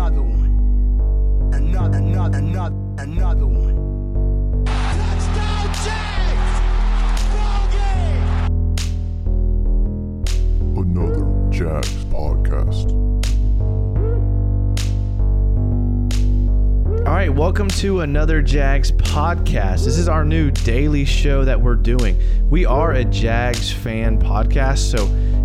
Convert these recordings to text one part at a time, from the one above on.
another one. Another, another, another, another one. Touchdown Jags! Ball game! Another Jags podcast. All right, welcome to another Jags podcast. This is our new daily show that we're doing. We are a Jags fan podcast, so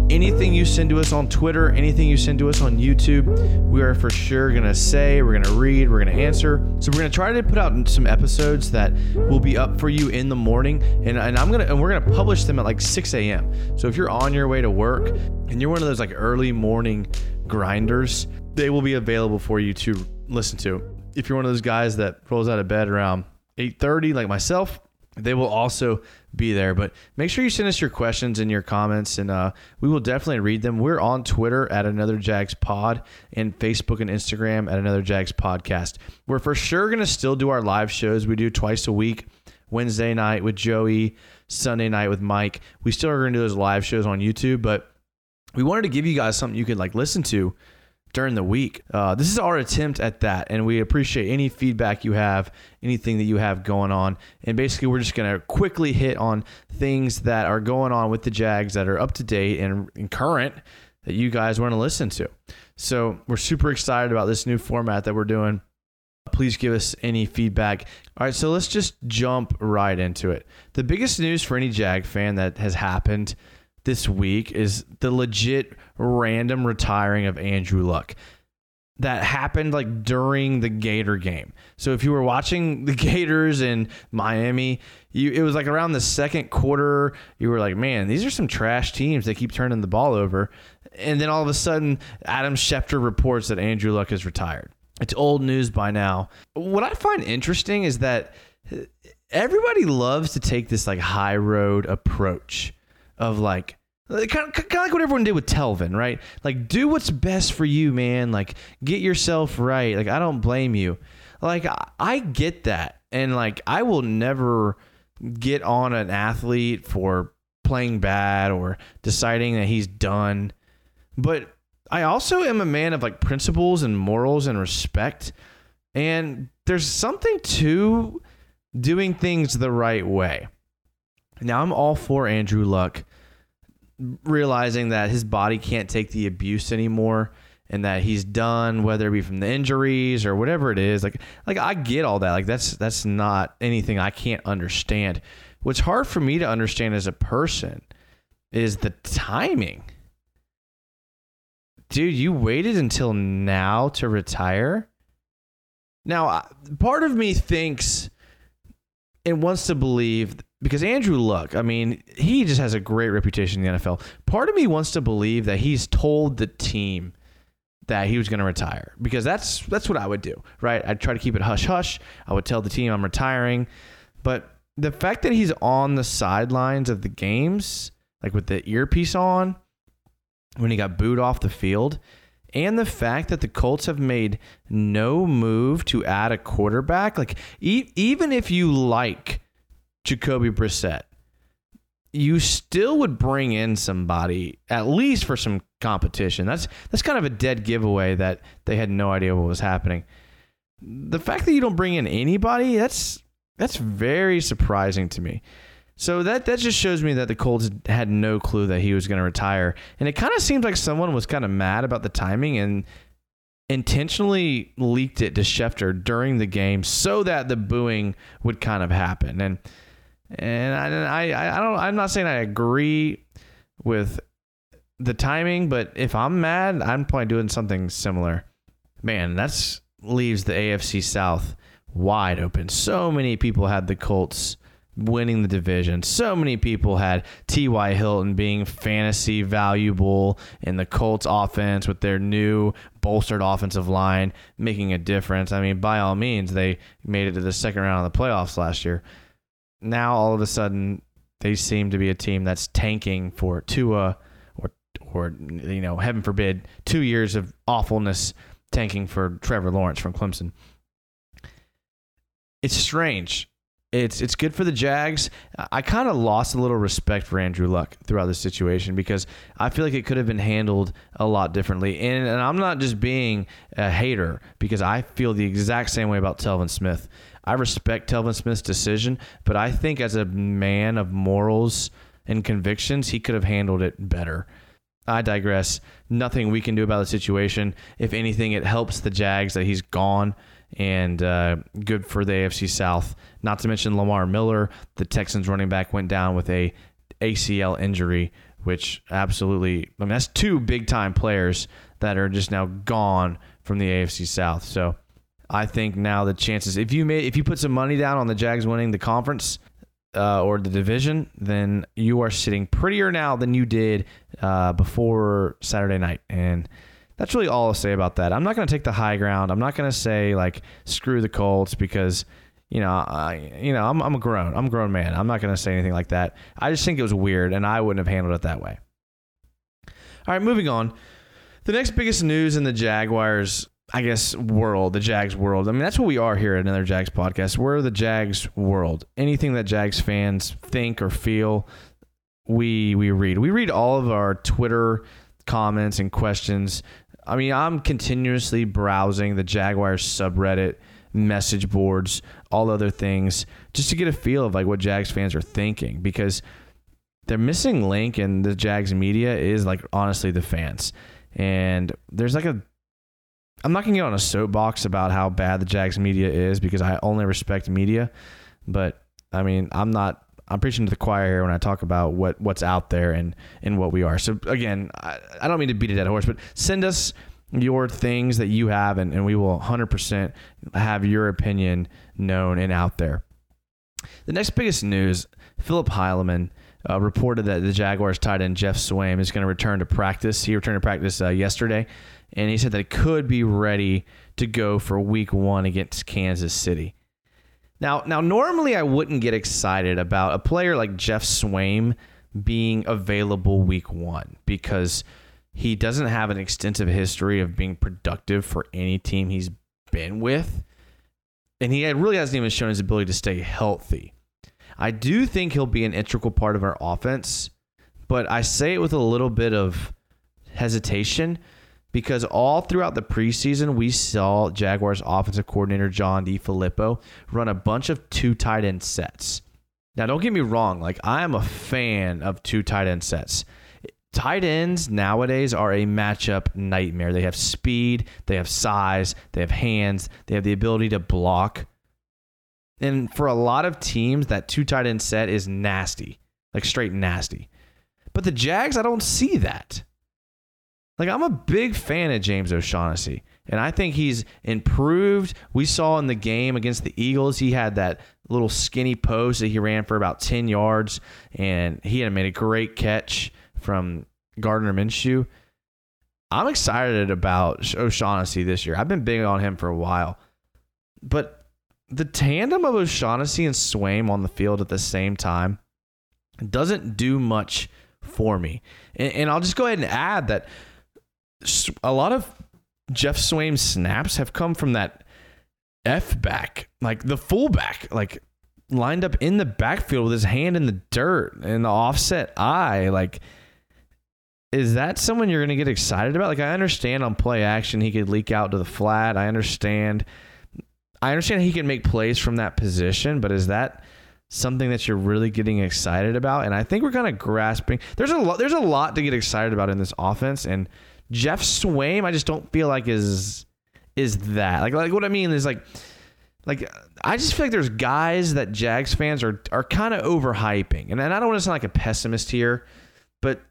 anything you send to us on Twitter, anything you send to us on YouTube, we are for sure going to say, we're going to read, we're going to answer. So we're going to try to put out some episodes that will be up for you in the morning, and, and I'm going to and we're going to publish them at like 6 a.m. So if you're on your way to work and you're one of those like early morning grinders, they will be available for you to listen to if you're one of those guys that rolls out of bed around 8:30 like myself, they will also be there. But make sure you send us your questions and your comments, and uh, we will definitely read them. We're on Twitter at Another Jags Pod and Facebook and Instagram at Another Jags Podcast. We're for sure going to still do our live shows. We do twice a week Wednesday night with Joey, Sunday night with Mike. We still are going to do those live shows on YouTube, but we wanted to give you guys something you could like listen to during the week. Uh, this is our attempt at that, and we appreciate any feedback you have, anything that you have going on. And basically, we're just going to quickly hit on things that are going on with the Jags that are up to date and, and current that you guys want to listen to. So, we're super excited about this new format that we're doing. Please give us any feedback. All right, so let's just jump right into it. The biggest news for any Jag fan that has happened this week is the legit random retiring of Andrew Luck. That happened like during the Gator game. So if you were watching the Gators in Miami, you it was like around the second quarter, you were like, man, these are some trash teams. They keep turning the ball over. And then all of a sudden, Adam Schefter reports that Andrew Luck is retired. It's old news by now. What I find interesting is that everybody loves to take this like high road approach of like Uh, kind of, kind of like what everyone did with Telvin, right? Like, do what's best for you, man. Like, get yourself right. Like, I don't blame you. Like, I, I get that. And, like, I will never get on an athlete for playing bad or deciding that he's done. But I also am a man of, like, principles and morals and respect. And there's something to doing things the right way. Now, I'm all for Andrew Luck realizing that his body can't take the abuse anymore and that he's done whether it be from the injuries or whatever it is like like I get all that. Like that's that's not anything I can't understand. What's hard for me to understand as a person is the timing. Dude you waited until now to retire? Now part of me thinks and wants to believe because Andrew Luck, I mean, he just has a great reputation in the NFL. Part of me wants to believe that he's told the team that he was going to retire because that's that's what I would do, right? I'd try to keep it hush hush. I would tell the team I'm retiring, but the fact that he's on the sidelines of the games, like with the earpiece on, when he got booed off the field, and the fact that the Colts have made no move to add a quarterback, like e- even if you like Jacoby Brissett, you still would bring in somebody at least for some competition. That's that's kind of a dead giveaway that they had no idea what was happening. The fact that you don't bring in anybody, that's that's very surprising to me. So that that just shows me that the Colts had no clue that he was going to retire, and it kind of seems like someone was kind of mad about the timing and intentionally leaked it to Schefter during the game so that the booing would kind of happen. And and I, I, I don't. I'm not saying I agree with the timing, but if I'm mad, I'm probably doing something similar. Man, that's leaves the AFC South wide open. So many people had the Colts winning the division. So many people had T.Y. Hilton being fantasy valuable in the Colts offense with their new bolstered offensive line making a difference. I mean, by all means, they made it to the second round of the playoffs last year now all of a sudden they seem to be a team that's tanking for Tua or or you know heaven forbid two years of awfulness tanking for Trevor Lawrence from Clemson. It's strange. it's it's good for the Jags. I kind of lost a little respect for Andrew Luck throughout this situation because I feel like it could have been handled a lot differently. And, and I'm not just being a hater because I feel the exact same way about Telvin Smith. I respect Telvin Smith's decision, but I think as a man of morals and convictions, he could have handled it better. I digress. Nothing we can do about the situation. If anything, it helps the Jags that he's gone and uh, good for the AFC South. Not to mention Lamar Miller, the Texans running back, went down with a ACL injury, which absolutely, I mean, that's two big time players that are just now gone from the AFC South. So I think now the chances, if you made, if you put some money down on the Jags winning the conference, uh, or the division, then you are sitting prettier now than you did uh, before Saturday night. And that's really all I'll say about that. I'm not going to take the high ground. I'm not going to say like screw the Colts because you know, I you know, I'm I'm a grown I'm a grown man. I'm not going to say anything like that. I just think it was weird, and I wouldn't have handled it that way. All right, moving on. The next biggest news in the Jaguars, I guess, world, the Jags world. I mean, that's what we are here at another Jags podcast. We're the Jags world. Anything that Jags fans think or feel, we we read. We read all of our Twitter comments and questions I mean, I'm continuously browsing the Jaguars subreddit, message boards, all other things, just to get a feel of like what Jags fans are thinking because their missing link in the Jags media is like honestly the fans. And there's like a I'm not gonna get on a soapbox about how bad the Jags media is because I only respect media, but I mean I'm not I'm preaching to the choir here when I talk about what what's out there and and what we are. So again, I, I don't mean to beat a dead horse, but send us your things that you have, and, and we will 100% have your opinion known and out there. The next biggest news Philip Heilman uh, reported that the Jaguars tight end Geoff Swaim is going to return to practice. He returned to practice uh, yesterday, and he said that he could be ready to go for week one against Kansas City. Now, now normally I wouldn't get excited about a player like Geoff Swaim being available week one because he doesn't have an extensive history of being productive for any team he's been with. And he really hasn't even shown his ability to stay healthy. I do think he'll be an integral part of our offense, but I say it with a little bit of hesitation because all throughout the preseason, we saw Jaguars offensive coordinator John DeFilippo run a bunch of two tight end sets. Now, don't get me wrong, like I am a fan of two tight end sets. Tight ends nowadays are a matchup nightmare. They have speed, they have size, they have hands, they have the ability to block. And for a lot of teams, that two tight end set is nasty, like straight nasty. But the Jags, I don't see that. Like I'm a big fan of James O'Shaughnessy, and I think he's improved. We saw in the game against the Eagles, he had that little skinny post that he ran for about 10 yards, and he had made a great catch from Gardner Minshew. I'm excited about O'Shaughnessy this year. I've been big on him for a while. But the tandem of O'Shaughnessy and Swaim on the field at the same time doesn't do much for me. And, and I'll just go ahead and add that a lot of Geoff Swaim's snaps have come from that F back, like the fullback, like lined up in the backfield with his hand in the dirt and the offset I. Like, is that someone you're going to get excited about? Like, I understand on play action he could leak out to the flat. I understand. I understand he can make plays from that position, but is that something that you're really getting excited about? And I think we're kind of grasping. There's a lot. There's a lot to get excited about in this offense, and Geoff Swaim, I just don't feel like is is that like like what I mean is like like I just feel like there's guys that Jags fans are are kind of overhyping, and, and I don't want to sound like a pessimist here, but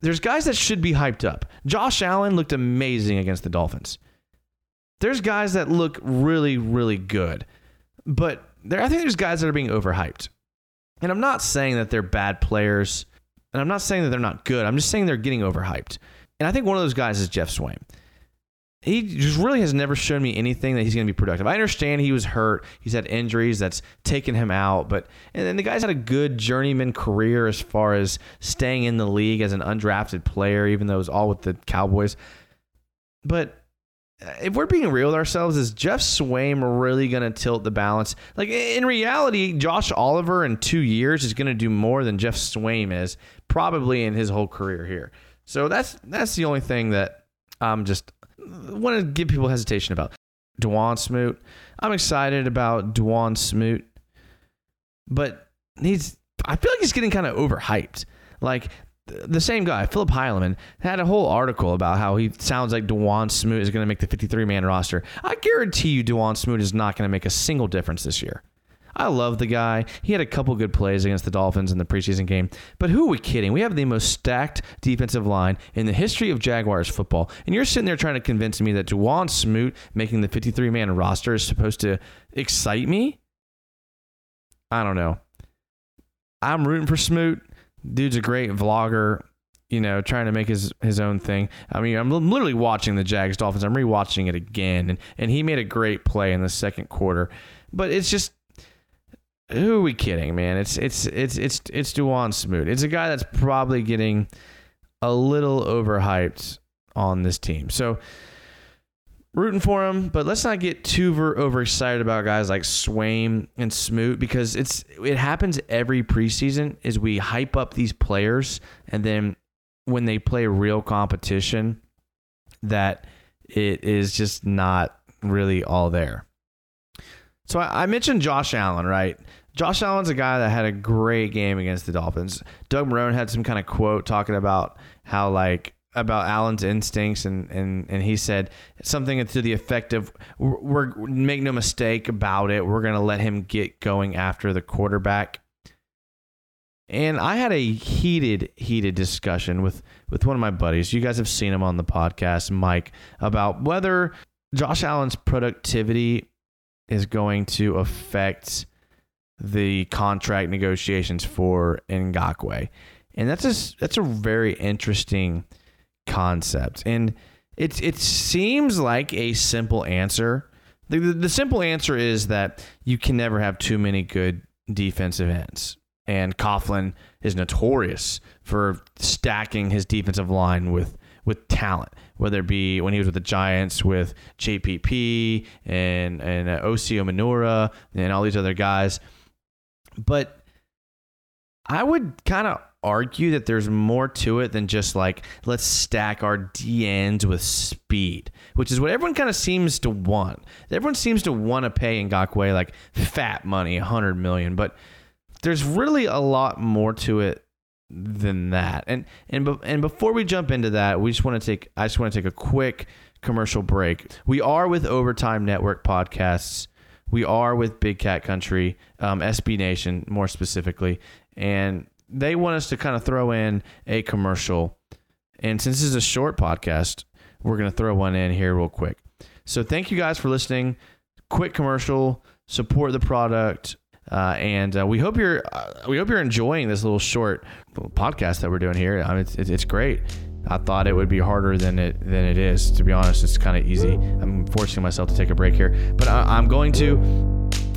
there's guys that should be hyped up. Josh Allen looked amazing against the Dolphins. There's guys that look really really good, but there I think there's guys that are being overhyped, and I'm not saying that they're bad players, and I'm not saying that they're not good. I'm just saying they're getting overhyped. And I think one of those guys is Geoff Swaim. He just really has never shown me anything that he's going to be productive. I understand he was hurt. He's had injuries that's taken him out, but and then the guy's had a good journeyman career as far as staying in the league as an undrafted player, even though it was all with the Cowboys. But uh, if we're being real with ourselves, is Geoff Swaim really going to tilt the balance? Like in reality, Josh Oliver in two years is going to do more than Geoff Swaim is probably in his whole career here. So that's that's the only thing that I'm just want to give people hesitation about. Dawuane Smoot, I'm excited about Dawuane Smoot, but he's I feel like he's getting kind of overhyped. Like the same guy, Philip Heilman, had a whole article about how he sounds like Dawuane Smoot is going to make the 53 man roster. I guarantee you, Dawuane Smoot is not going to make a single difference this year. I love the guy. He had a couple good plays against the Dolphins in the preseason game. But who are we kidding? We have the most stacked defensive line in the history of Jaguars football. And you're sitting there trying to convince me that Dawuane Smoot making the 53 man roster is supposed to excite me? I don't know. I'm rooting for Smoot. Dude's a great vlogger, you know, trying to make his, his own thing. I mean, I'm literally watching the Jags Dolphins. I'm rewatching it again, and, and he made a great play in the second quarter. But it's just who are we kidding, man? It's it's it's it's it's Dawuane Smoot. It's a guy that's probably getting a little overhyped on this team. So rooting for him, but let's not get too ver- overexcited about guys like Swaim and Smoot because it's it happens every preseason is we hype up these players and then when they play real competition that it is just not really all there. So I mentioned Josh Allen, right? Josh Allen's a guy that had a great game against the Dolphins. Doug Marrone had some kind of quote talking about how like about Allen's instincts and and and he said something to the effect of we're, we're make no mistake about it. We're going to let him get going after the quarterback. And I had a heated heated discussion with with one of my buddies. You guys have seen him on the podcast Mike about whether Josh Allen's productivity is going to affect the contract negotiations for Ngakoue. and that's a that's a very interesting concept. And it it seems like a simple answer. The, the, the simple answer is that you can never have too many good defensive ends. And Coughlin is notorious for stacking his defensive line with with talent, whether it be when he was with the Giants with JPP and and uh, Osi Umenyiora and all these other guys. But I would kind of argue that there's more to it than just like let's stack our DNs with speed, which is what everyone kind of seems to want. Everyone seems to want to pay Ngakoue like fat money, 100 million, but there's really a lot more to it than that. And and and before we jump into that, we just want to take I just want to take a quick commercial break. We are with Overtime Network podcasts. We are with Big Cat Country, um, SB Nation more specifically, and they want us to kind of throw in a commercial. And since this is a short podcast, we're going to throw one in here real quick. So thank you guys for listening. Quick commercial, support the product. Uh, and uh, we hope you're uh, we hope you're enjoying this little short podcast that we're doing here. I mean, it's, it's great. I thought it would be harder than it than it is. To be honest, it's kind of easy. I'm forcing myself to take a break here, but I, I'm going to.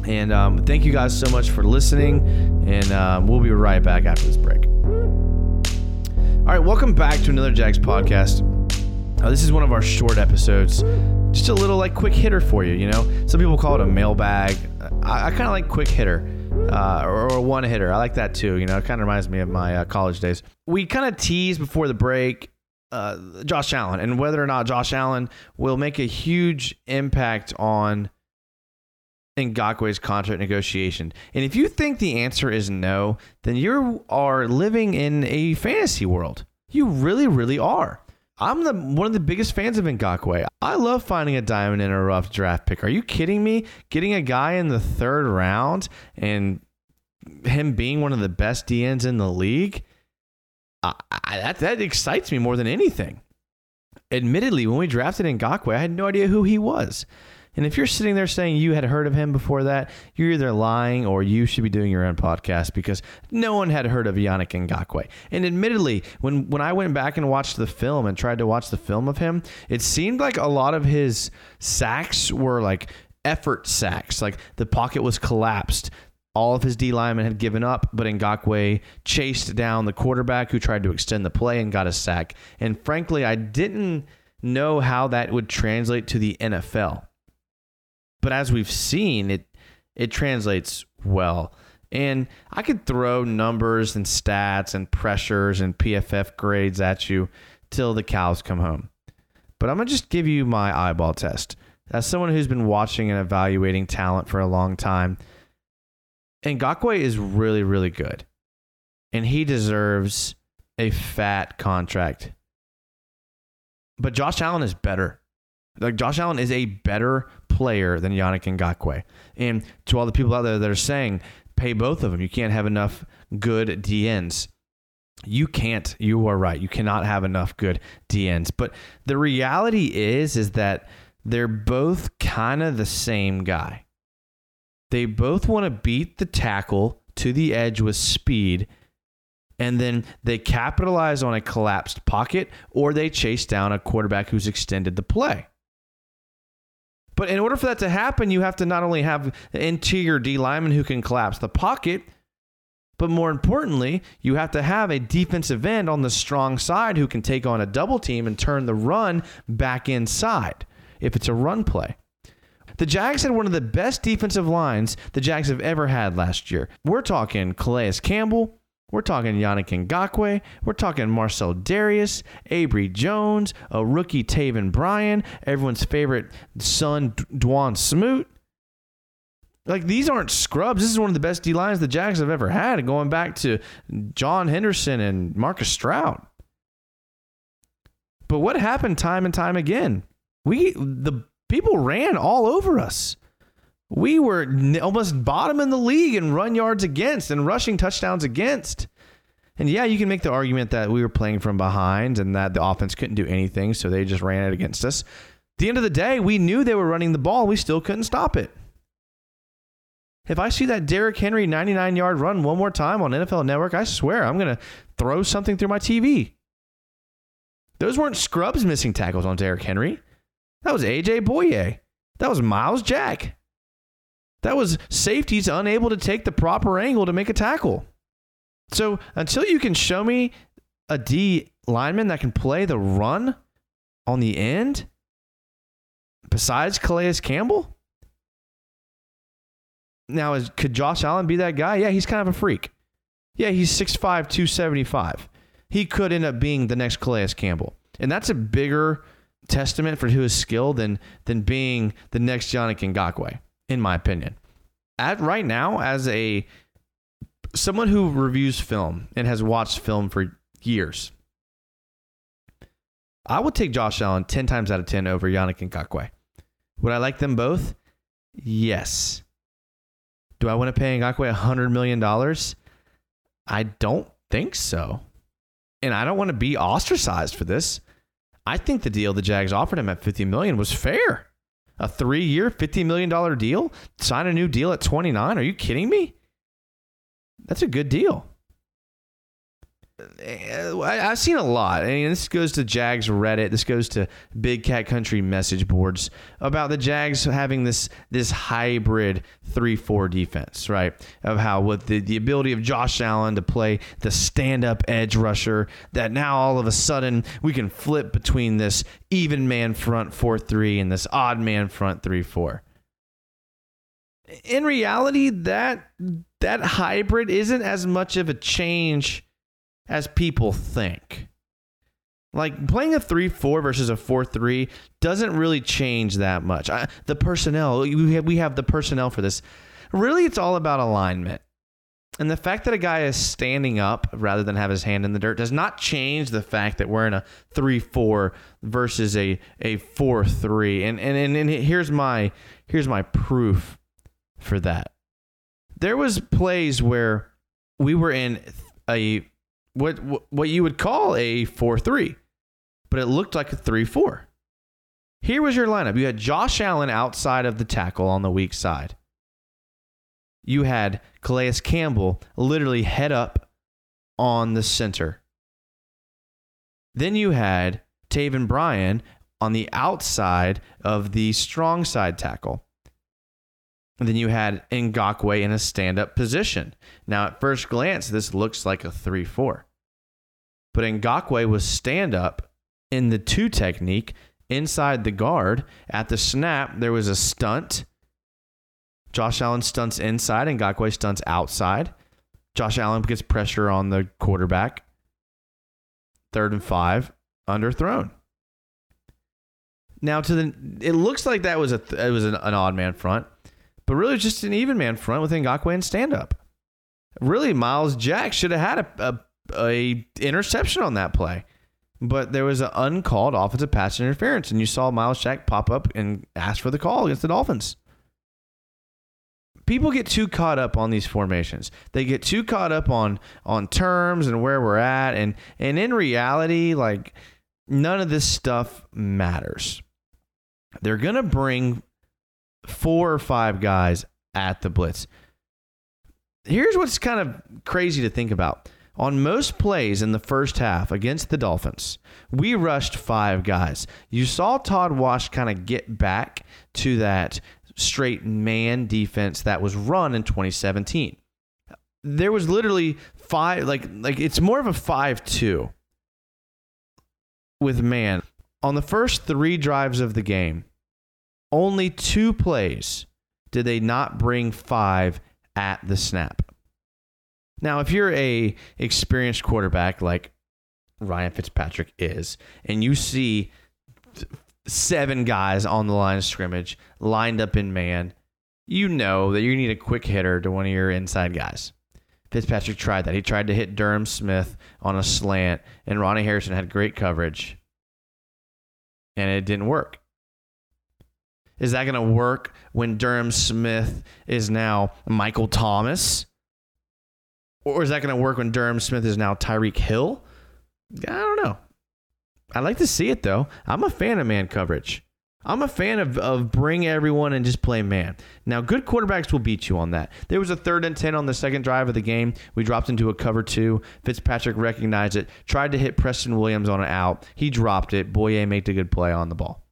And um, thank you guys so much for listening. And um, we'll be right back after this break. All right, welcome back to another Jags podcast. Uh, this is one of our short episodes. Just a little like quick hitter for you, you know? Some people call it a mailbag. I, I kind of like quick hitter. Uh, or, or, one hitter. I like that too. You know, it kind of reminds me of my uh, college days. We kind of teased before the break uh, Josh Allen and whether or not Josh Allen will make a huge impact on Ngakoue's contract negotiation? And if you think the answer is no, then you are living in a fantasy world. You really, really are. I'm the one of the biggest fans of Ngakoue. I love finding a diamond in a rough draft pick. Are you kidding me? Getting a guy in the third round and him being one of the best DNs in the league, I, that that excites me more than anything. Admittedly, when we drafted Ngakoue, I had no idea who he was. And if you're sitting there saying you had heard of him before that, you're either lying or you should be doing your own podcast because no one had heard of Yannick Ngakoue. And admittedly, when, when I went back and watched the film and tried to watch the film of him, it seemed like a lot of his sacks were like effort sacks. Like the pocket was collapsed. All of his D linemen had given up, but Ngakoue chased down the quarterback who tried to extend the play and got a sack. And frankly, I didn't know how that would translate to the NFL. But as we've seen, it it translates well. And I could throw numbers and stats and pressures and PFF grades at you till the cows come home. But I'm going to just give you my eyeball test. As someone who's been watching and evaluating talent for a long time, Ngakoue is really, really good. And he deserves a fat contract. But Josh Allen is better. Like Josh Allen is a better player than Yannick Ngakoue. And to all the people out there that are saying, pay both of them. You can't have enough good DNs. You can't. You are right. You cannot have enough good DNs. But the reality is, is that they're both kind of the same guy. They both want to beat the tackle to the edge with speed, and then they capitalize on a collapsed pocket or they chase down a quarterback who's extended the play. But in order for that to happen, you have to not only have an interior D lineman who can collapse the pocket, but more importantly, you have to have a defensive end on the strong side who can take on a double team and turn the run back inside if it's a run play. The Jags had one of the best defensive lines the Jags have ever had last year. We're talking Calais Campbell, we're talking Yannick Ngakoue. We're talking Marcell Dareus, Abry Jones, a rookie Taven Bryan, everyone's favorite son Dawuane Smoot. Like these aren't scrubs. This is one of the best D lines the Jags have ever had, going back to John Henderson and Marcus Stroud. But what happened time and time again? We the people ran all over us. We were almost bottom in the league in run yards against and rushing touchdowns against. And yeah, you can make the argument that we were playing from behind and that the offense couldn't do anything, so they just ran it against us. At the end of the day, we knew they were running the ball. We still couldn't stop it. If I see that Derrick Henry 99 yard run one more time on NFL Network, I swear I'm going to throw something through my TV. Those weren't scrubs missing tackles on Derrick Henry. That was AJ Bouye. That was Myles Jack. That was safeties unable to take the proper angle to make a tackle. So until you can show me a D lineman that can play the run on the end, besides Calais Campbell, now, is, could Josh Allen be that guy? Yeah, he's kind of a freak. Yeah, he's 6'5, 275. He could end up being the next Calais Campbell. And that's a bigger testament for his skill than than being the next Yannick Ngakoue, in my opinion. At right now, as a someone who reviews film and has watched film for years, I would take Josh Allen 10 times out of 10 over Yannick Ngakoue. Would I like them both? Yes. Do I want to pay Ngakoue $100 million? I don't think so. And I don't want to be ostracized for this. I think the deal the Jags offered him at 50 million was fair. A three-year, $50 million deal? Sign a new deal at 29? Are you kidding me? That's a good deal. Eh, I've seen a lot. I mean, this goes to Jags Reddit. This goes to Big Cat Country message boards about the Jags having this this hybrid three four defense, right? Of how with the, the ability of Josh Allen to play the stand up edge rusher, that now all of a sudden we can flip between this even man front four three and this odd man front three four. In reality, that that hybrid isn't as much of a change as people think. Like playing a 3 4 versus a 4 3 doesn't really change that much. I, the personnel, we have, we have the personnel for this. Really, it's all about alignment. And the fact that a guy is standing up rather than have his hand in the dirt does not change the fact that we're in a 3 4 versus a, a 4 3. And, and, and, and here's, my, here's my proof for that. There was plays where we were in a what what you would call a 4-3, but it looked like a 3-4. Here was your lineup. You had Josh Allen outside of the tackle on the weak side. You had Calais Campbell literally head up on the center. Then you had Taven Bryan on the outside of the strong side tackle. And then you had Ngakoue in a stand up position. Now, at first glance, this looks like a 3 4. But Ngakoue was stand up in the two technique inside the guard. At the snap, there was a stunt. Josh Allen stunts inside and Ngakoue stunts outside. Josh Allen gets pressure on the quarterback. Third and five, underthrown. Now to the, it looks like that was a it was an, an odd man front, but really just an even man front with Ngakoue and stand up. Really, Myles Jack should have had a, a, a interception on that play, but there was an uncalled offensive pass interference, and you saw Myles Jack pop up and ask for the call against the Dolphins people get too caught up on these formations. They get too caught up on on terms and where we're at and and in reality like none of this stuff matters. They're to bring four or five guys at the blitz. Here's what's kind of crazy to think about. On most plays in the first half against the Dolphins, we rushed five guys. You saw Todd Wash kind of get back to that straight man defense that was run in 2017. There was literally five like like it's more of a 5-2 with man. On the first 3 drives of the game, only two plays did they not bring 5 at the snap. Now, if you're a experienced quarterback like Ryan Fitzpatrick is and you see seven guys on the line of scrimmage lined up in man, you know that you need a quick hitter to one of your inside guys. Fitzpatrick tried that. He tried to hit Durham Smythe on a slant, and Ronnie Harrison had great coverage, and it didn't work. Is that going to work when Durham Smythe is now Michael Thomas? Or is that going to work when Durham Smythe is now Tyreek Hill? I don't know. I'd like to see it though. I'm a fan of man coverage. I'm a fan of, of bring everyone and just play man. Now, good quarterbacks will beat you on that. There was a third and 10 on the second drive of the game. We dropped into a cover two. Fitzpatrick recognized it, tried to hit Preston Williams on an out. He dropped it. Bouye made a good play on the ball.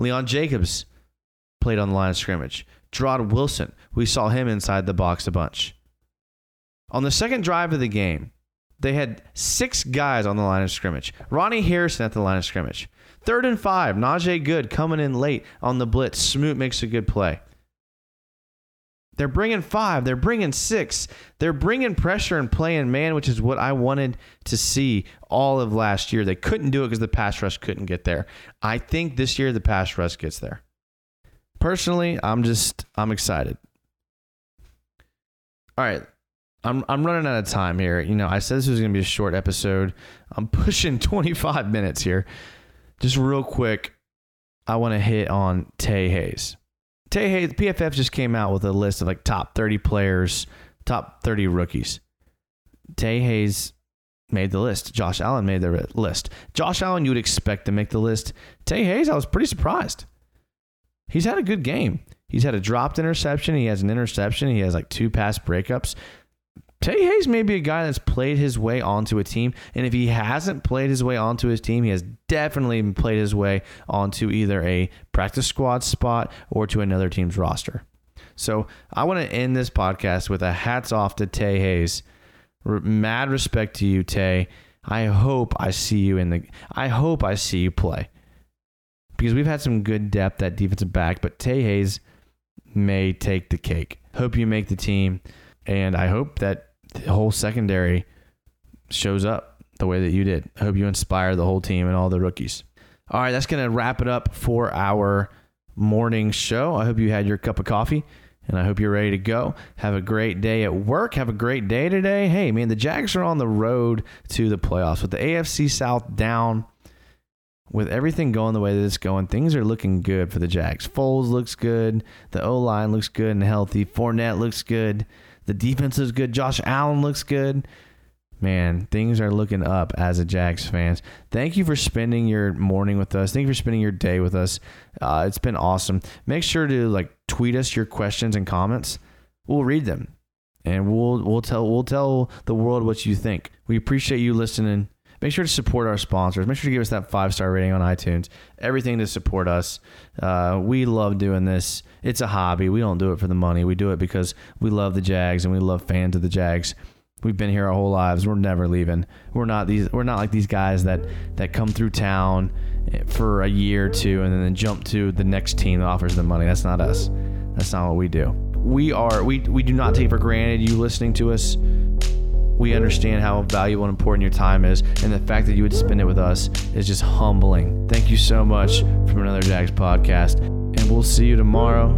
Leon Jacobs played on the line of scrimmage. Jarrod Wilson, we saw him inside the box a bunch. On the second drive of the game, they had six guys on the line of scrimmage. Ronnie Harrison at the line of scrimmage. Third and five, Najee Goode coming in late on the blitz. Smoot makes a good play. They're bringing five. They're bringing six. They're bringing pressure and playing man, which is what I wanted to see all of last year. They couldn't do it because the pass rush couldn't get there. I think this year the pass rush gets there. Personally, I'm just I'm excited. All right, I'm I'm running out of time here. You know, I said this was going to be a short episode. I'm pushing 25 minutes here. Just real quick, I want to hit on Tae Hayes. Tae Hayes, PFF just came out with a list of like top 30 players, top 30 rookies. Tae Hayes made the list. Josh Allen made the list. Josh Allen, you would expect to make the list. Tae Hayes, I was pretty surprised. He's had a good game. He's had a dropped interception. He has an interception. He has like two pass breakups. Tae Hayes may be a guy that's played his way onto a team, and if he hasn't played his way onto his team, he has definitely played his way onto either a practice squad spot or to another team's roster. So I want to end this podcast with a hats off to Tae Hayes. Mad respect to you, Tae. I hope I see you in the. I hope I see you play because we've had some good depth at defensive back, but Tae Hayes may take the cake. Hope you make the team, and I hope that the whole secondary shows up the way that you did. I hope you inspire the whole team and all the rookies. All right, that's going to wrap it up for our morning show. I hope you had your cup of coffee and I hope you're ready to go. Have a great day at work. Have a great day today. Hey, man, the Jags are on the road to the playoffs with the AFC South down. With everything going the way that it's going, things are looking good for the Jags. Foles looks good. The O line looks good and healthy. Fournette looks good. The defense is good. Josh Allen looks good. Man, things are looking up as a Jags fans. Thank you for spending your morning with us. Thank you for spending your day with us. Uh, it's been awesome. Make sure to like tweet us your questions and comments. We'll read them, and we'll we'll tell we'll tell the world what you think. We appreciate you listening. Make sure to support our sponsors. Make sure to give us that five star rating on iTunes. Everything to support us. Uh, we love doing this. It's a hobby. We don't do it for the money. We do it because we love the Jags and we love fans of the Jags. We've been here our whole lives. We're never leaving. We're not these. We're not like these guys that that come through town for a year or two and then jump to the next team that offers them money. That's not us. That's not what we do. We are. We we do not take for granted you listening to us. We understand how valuable and important your time is, and the fact that you would spend it with us is just humbling. Thank you so much from another Jags podcast, and we'll see you tomorrow.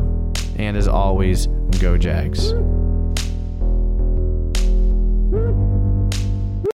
And as always, go Jags.